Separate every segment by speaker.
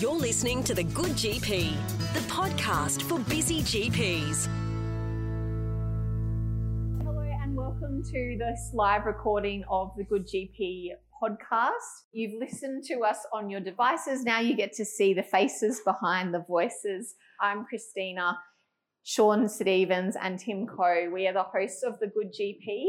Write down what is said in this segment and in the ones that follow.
Speaker 1: You're listening to The Good GP, the podcast for busy GPs.
Speaker 2: Hello and welcome to this live recording of the Good GP podcast. You've listened to us on your devices. Now you get to see the faces behind the voices. I'm Christina, Sean Stevens, and Tim Coe. We are the hosts of the Good GP.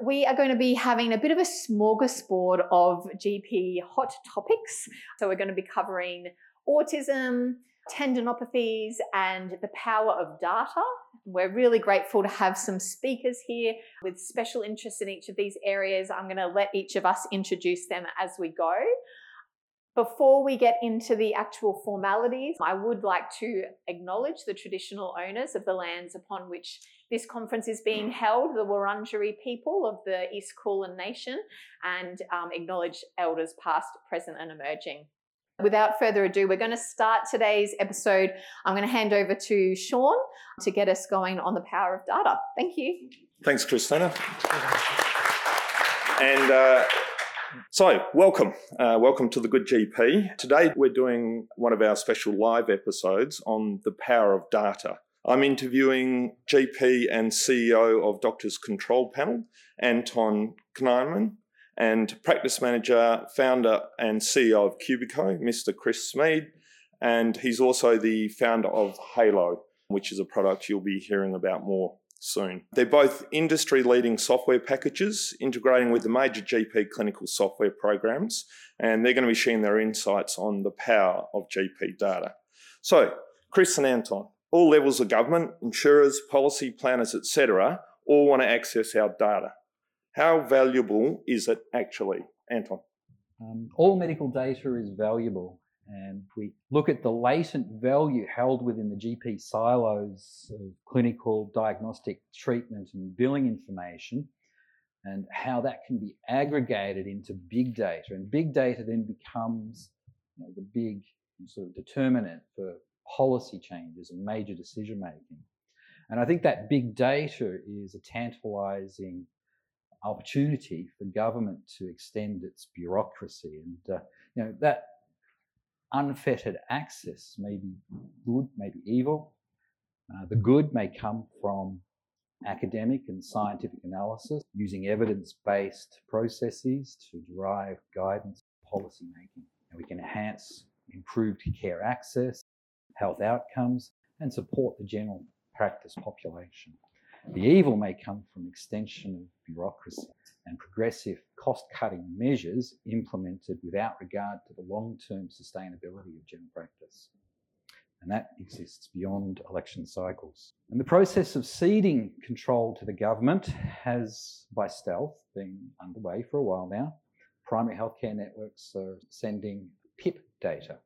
Speaker 2: We are going to be having a bit of a smorgasbord of GP hot topics. So we're going to be covering autism, tendinopathies, and the power of data. We're really grateful to have some speakers here with special interest in each of these areas. I'm going to let each of us introduce them as we go. Before we get into the actual formalities, I would like to acknowledge the traditional owners of the lands upon which this conference is being held, the Wurundjeri people of the East Kulin Nation, and um, acknowledge elders past, present, and emerging. Without further ado, we're going to start today's episode. I'm going to hand over to Sean to get us going on the power of data. Thank you.
Speaker 3: Thanks, Christina. And uh, so, welcome. Uh, welcome to the Good GP. Today, we're doing one of our special live episodes on the power of data. I'm interviewing GP and CEO of Doctors Control Panel, Anton Knieriemen, and practice manager, founder, and CEO of Cubiko, Mr. Chris Smeed. And he's also the founder of Halo, which is a product you'll be hearing about more soon. They're both industry leading software packages integrating with the major GP clinical software programs, and they're going to be sharing their insights on the power of GP data. So, Chris and Anton, all levels of government, insurers, policy planners, etc., all want to access our data. How valuable is it actually, Anton?
Speaker 4: Um, all medical data is valuable, and we look at the latent value held within the GP silos of clinical, diagnostic, treatment, and billing information, and how that can be aggregated into big data. And big data then becomes you know, the big sort of determinant for policy changes and major decision making. And I think that big data is a tantalizing opportunity for government to extend its bureaucracy. And, uh, you know, that unfettered access may be good, may be evil. Uh, the good may come from academic and scientific analysis using evidence based processes to derive guidance policy making. And we can enhance improved care access, health outcomes, and support the general practice population. The evil may come from extension of bureaucracy and progressive cost cutting measures implemented without regard to the long term sustainability of general practice. And that exists beyond election cycles. And the process of ceding control to the government has, by stealth, been underway for a while now. Primary healthcare networks are sending PIP data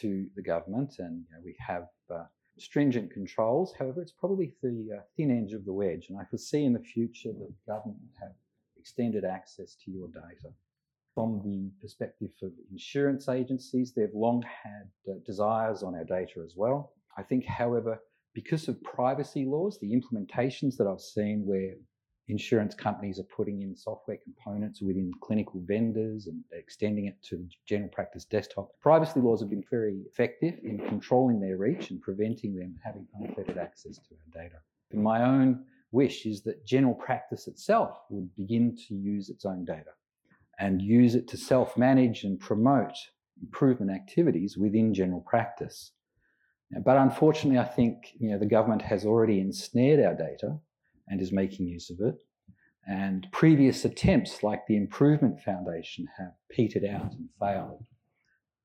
Speaker 4: to the government, and you know, we have uh, stringent controls. However, it's probably the uh, thin edge of the wedge, and I foresee in the future that government have extended access to your data. From the perspective of insurance agencies, they've long had uh, desires on our data as well. I think, however, because of privacy laws, the implementations that I've seen where insurance companies are putting in software components within clinical vendors and extending it to general practice desktop. Privacy laws have been very effective in controlling their reach and preventing them having unfettered access to our data. And my own wish is that general practice itself would begin to use its own data and use it to self manage and promote improvement activities within general practice. But unfortunately, I think you know, the government has already ensnared our data and is making use of it. And previous attempts, like the Improvement Foundation, have petered out and failed.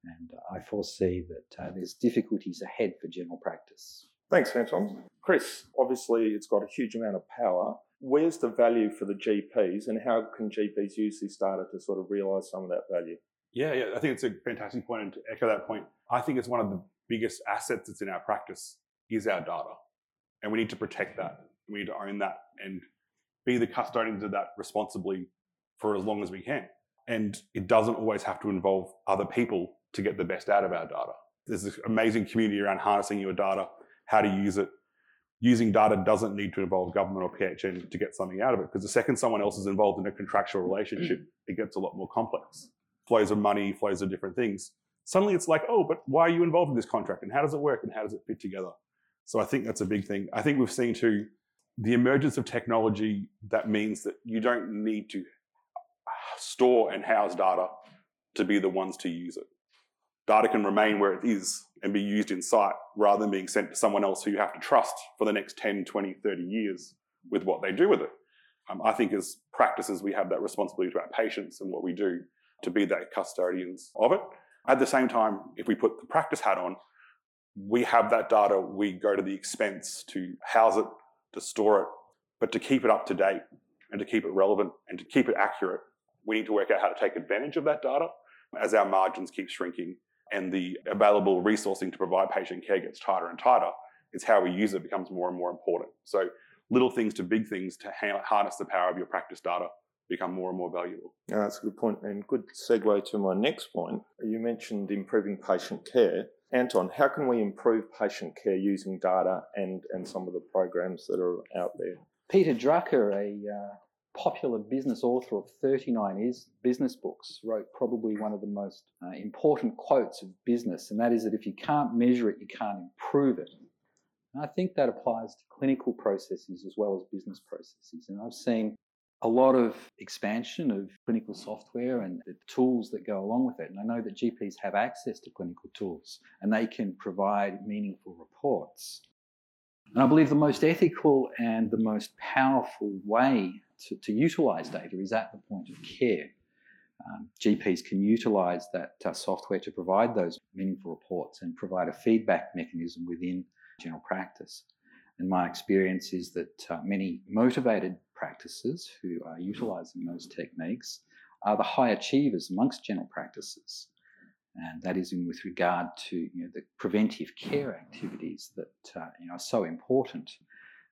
Speaker 4: And I foresee that uh, there's difficulties ahead for general practice.
Speaker 3: Thanks, Anton. Chris, obviously it's got a huge amount of power. Where's the value for the GPs and how can GPs use this data to sort of realise some of that value?
Speaker 5: Yeah, yeah, I think it's a fantastic point, and to echo that point, I think it's one of the biggest assets that's in our practice is our data, and we need to protect that. We need to own that and be the custodians of that responsibly for as long as we can. And it doesn't always have to involve other people to get the best out of our data. There's this amazing community around harnessing your data, how to use it. Using data doesn't need to involve government or PHN to get something out of it because the second someone else is involved in a contractual mm. relationship, it gets a lot more complex. Flows of money, flows of different things. suddenly it's like, oh, but why are you involved in this contract? And how does it work? And how does it fit together? So I think that's a big thing. I think we've seen too the emergence of technology that means that you don't need to store and house data to be the ones to use it. Data can remain where it is and be used in sight rather than being sent to someone else who you have to trust for the next 10, 20, 30 years with what they do with it. Um, I think as practices, we have that responsibility to our patients and what we do to be that custodians of it. At the same time, if we put the practice hat on, we have that data, we go to the expense to house it, to store it, but to keep it up to date and to keep it relevant and to keep it accurate, we need to work out how to take advantage of that data as our margins keep shrinking and the available resourcing to provide patient care gets tighter and tighter. It's how we use it becomes more and more important. So little things to big things to harness the power of your practice data become more and more valuable.
Speaker 3: Yeah, that's a good point, and good segue to my next point. You mentioned improving patient care. Anton, how can we improve patient care using data and, and some of the programs that are out there?
Speaker 4: Peter Drucker, a uh, popular business author of 39 is business books, wrote probably one of the most uh, important quotes of business, and that is that if you can't measure it, you can't improve it. And I think that applies to clinical processes as well as business processes. And I've seen a lot of expansion of clinical software and the tools that go along with it. And I know that GPs have access to clinical tools and they can provide meaningful reports. And I believe the most ethical and the most powerful way to, to utilize data is at the point of care. Um, GPs can utilize that uh, software to provide those meaningful reports and provide a feedback mechanism within general practice. And my experience is that uh, many motivated practices who are utilizing those techniques are the high achievers amongst general practices. And that is with regard to you know, the preventive care activities that uh, you know, are so important.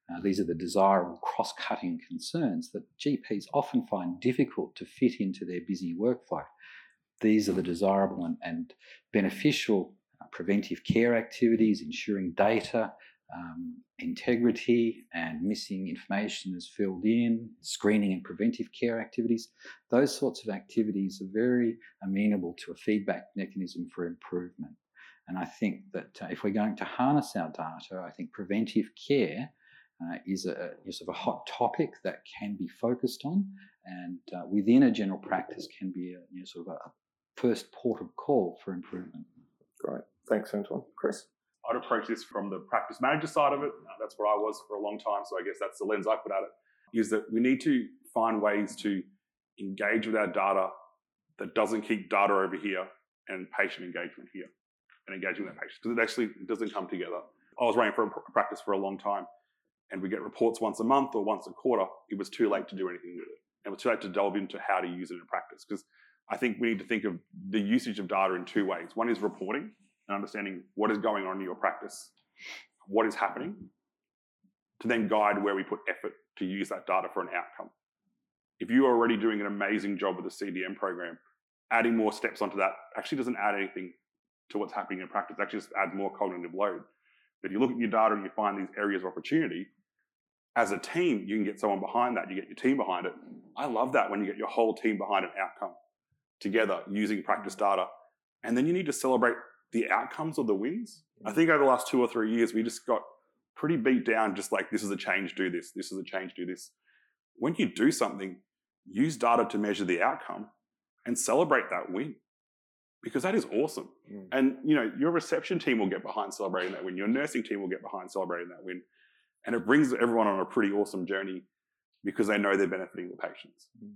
Speaker 4: Uh, these are the desirable cross cutting concerns that GPs often find difficult to fit into their busy workflow. These are the desirable and, and beneficial uh, preventive care activities, ensuring data um, integrity and missing information is filled in, screening and preventive care activities. Those sorts of activities are very amenable to a feedback mechanism for improvement. And I think that uh, if we're going to harness our data, I think preventive care uh, is, a, is sort of a hot topic that can be focused on, and uh, within a general practice can be a you know, sort of a first port of call for improvement.
Speaker 3: Great, thanks, Anton. Chris.
Speaker 5: I'd approach this from the practice manager side of it. That's where I was for a long time, so I guess that's the lens I put at it. Is that we need to find ways to engage with our data that doesn't keep data over here and patient engagement here and engaging with that patient because it actually doesn't come together. I was running for a practice for a long time, and we get reports once a month or once a quarter. It was too late to do anything with it. And it was too late to delve into how to use it in practice because I think we need to think of the usage of data in two ways. One is reporting, and understanding what is going on in your practice, what is happening, to then guide where we put effort to use that data for an outcome. If you are already doing an amazing job with the CDM program, adding more steps onto that actually doesn't add anything to what's happening in practice. It actually just adds more cognitive load. But if you look at your data and you find these areas of opportunity, as a team, you can get someone behind that. You get your team behind it. I love that when you get your whole team behind an outcome together using practice data. And then you need to celebrate the outcomes of the wins. I think over the last two or three years, we just got pretty beat down, just like this is a change, do this, this is a change, do this. When you do something, use data to measure the outcome and celebrate that win because that is awesome. Mm. And you know, your reception team will get behind celebrating that win. Your nursing team will get behind celebrating that win. And it brings everyone on a pretty awesome journey because they know they're benefiting the patients.
Speaker 3: Mm.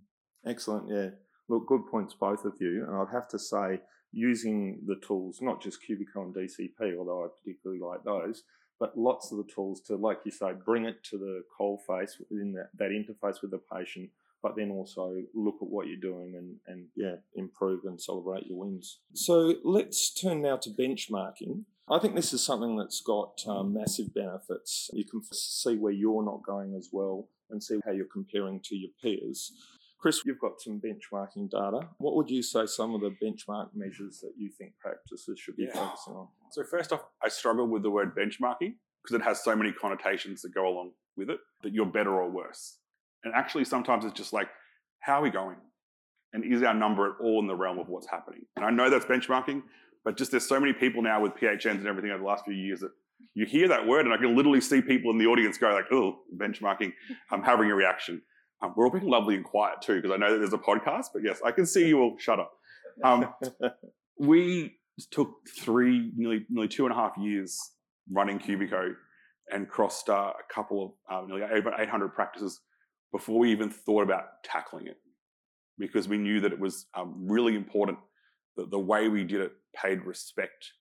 Speaker 3: Excellent. Yeah. Look, good points, both of you. And I'd have to say, using the tools, not just Cubiko and DCP, although I particularly like those, but lots of the tools to, like you say, bring it to the coal face within that, that interface with the patient, but then also look at what you're doing and, and yeah, improve and celebrate your wins. So let's turn now to benchmarking. I think this is something that's got um, massive benefits. You can see where you're not going as well and see how you're comparing to your peers. Chris, you've got some benchmarking data. What would you say some of the benchmark measures that you think practices should be yeah. focusing on?
Speaker 5: So, first off, I struggle with the word benchmarking because it has so many connotations that go along with it that you're better or worse. And actually, sometimes it's just like, how are we going? And is our number at all in the realm of what's happening? And I know that's benchmarking, But just there's so many people now with PHNs and everything over the last few years that you hear that word, and I can literally see people in the audience go like, "Oh, benchmarking." I'm having a reaction. Um, we're all being lovely and quiet too, because I know that there's a podcast. But yes, I can see you all shut up. Um, we took three, nearly nearly two and a half years running Cubiko and crossed uh, a couple of um, nearly over 800 practices before we even thought about tackling it, because we knew that it was um, really important that the way we did it paid respect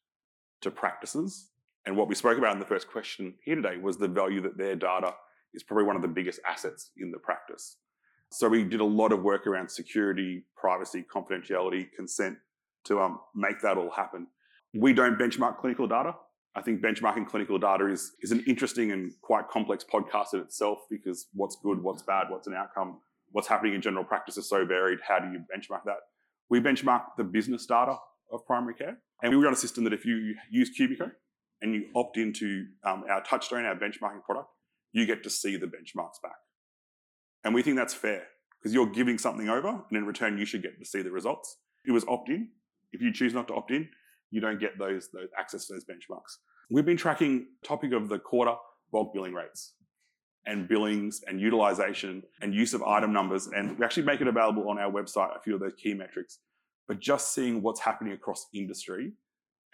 Speaker 5: to practices. And what we spoke about in the first question here today was the value that their data is probably one of the biggest assets in the practice. So we did a lot of work around security, privacy, confidentiality, consent to um, make that all happen. We don't benchmark clinical data. I think benchmarking clinical data is, is an interesting and quite complex podcast in itself because what's good, what's bad, what's an outcome, what's happening in general practice is so varied. How do you benchmark that? We benchmark the business data of primary care. And we run a system that if you use Cubiko and you opt into um, our Touchstone, our benchmarking product, you get to see the benchmarks back. And we think that's fair because you're giving something over and in return you should get to see the results. It was opt in. If you choose not to opt in, you don't get those, those access to those benchmarks. We've been tracking topic of the quarter bulk billing rates and billings and utilization and use of item numbers. And we actually make it available on our website, a few of those key metrics. But just seeing what's happening across industry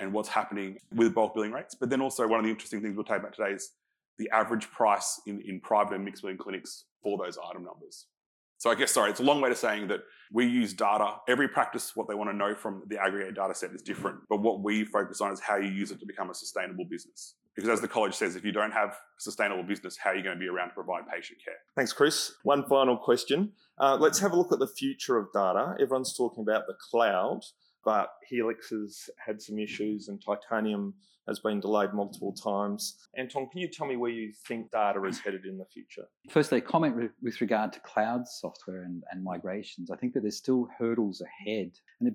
Speaker 5: and what's happening with bulk billing rates. But then also one of the interesting things we'll take about today is the average price in, in private and mixed billing clinics for those item numbers. So I guess, sorry, it's a long way to saying that we use data. Every practice, what they want to know from the aggregate data set is different. But what we focus on is how you use it to become a sustainable business. Because as the college says, if you don't have a sustainable business, how are you going to be around to provide patient care?
Speaker 3: Thanks, Chris. One final question. Uh, let's have a look at the future of data. Everyone's talking about the cloud, but Helix has had some issues and titanium has been delayed multiple times. Anton, can you tell me where you think data is headed in the future?
Speaker 4: Firstly, comment with, with regard to cloud software and, and migrations. I think that there's still hurdles ahead, and it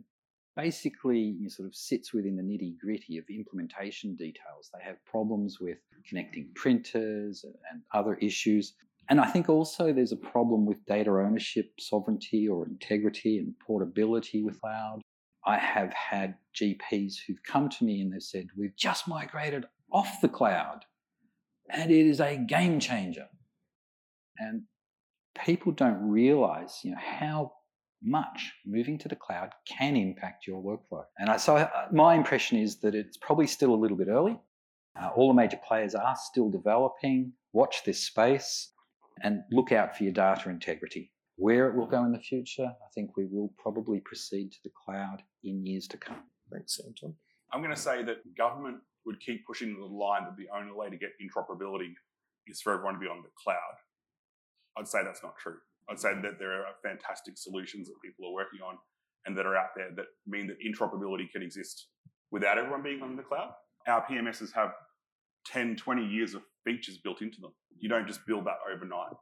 Speaker 4: basically you know, sort of sits within the nitty gritty of implementation details. They have problems with connecting printers and other issues. And I think also there's a problem with data ownership, sovereignty, or integrity and portability with cloud. I have had GPs who've come to me and they've said, We've just migrated off the cloud and it is a game changer. And people don't realize you know, how much moving to the cloud can impact your workflow. And I, so uh, my impression is that it's probably still a little bit early. Uh, all the major players are still developing. Watch this space and look out for your data integrity. Where it will go in the future, I think we will probably proceed to the cloud in years to come.
Speaker 3: Thanks, Anton.
Speaker 5: I'm going to say that government would keep pushing the line that the only way to get interoperability is for everyone to be on the cloud. I'd say that's not true. I'd say that there are fantastic solutions that people are working on and that are out there that mean that interoperability can exist without everyone being on the cloud. Our PMSs have 10, 20 years of features built into them. You don't just build that overnight.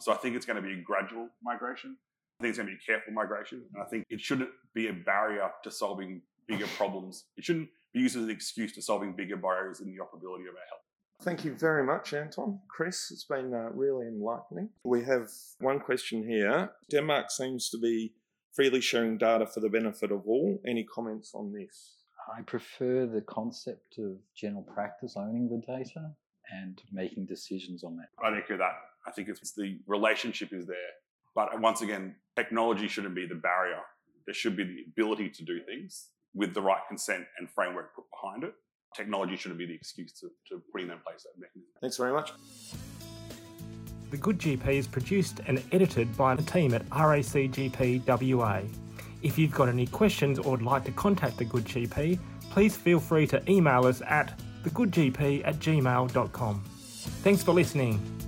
Speaker 5: So I think it's going to be a gradual migration. I think it's going to be a careful migration. And I think it shouldn't be a barrier to solving bigger problems. It shouldn't be used as an excuse to solving bigger barriers in the operability of our health.
Speaker 3: Thank you very much, Anton. Chris, it's been uh, really enlightening. We have one question here. Denmark seems to be freely sharing data for the benefit of all. Any comments on this?
Speaker 4: I prefer the concept of general practice owning the data and making decisions on that.
Speaker 5: I echo that. I think it's the relationship is there. But once again, technology shouldn't be the barrier. There should be the ability to do things with the right consent and framework put behind it. Technology shouldn't be the excuse to, to putting in place that mechanism.
Speaker 3: Thanks very much.
Speaker 6: The Good GP is produced and edited by the team at RACGP WA. If you've got any questions or would like to contact the Good GP, please feel free to email us at thegoodgp at gmail.com. Thanks for listening.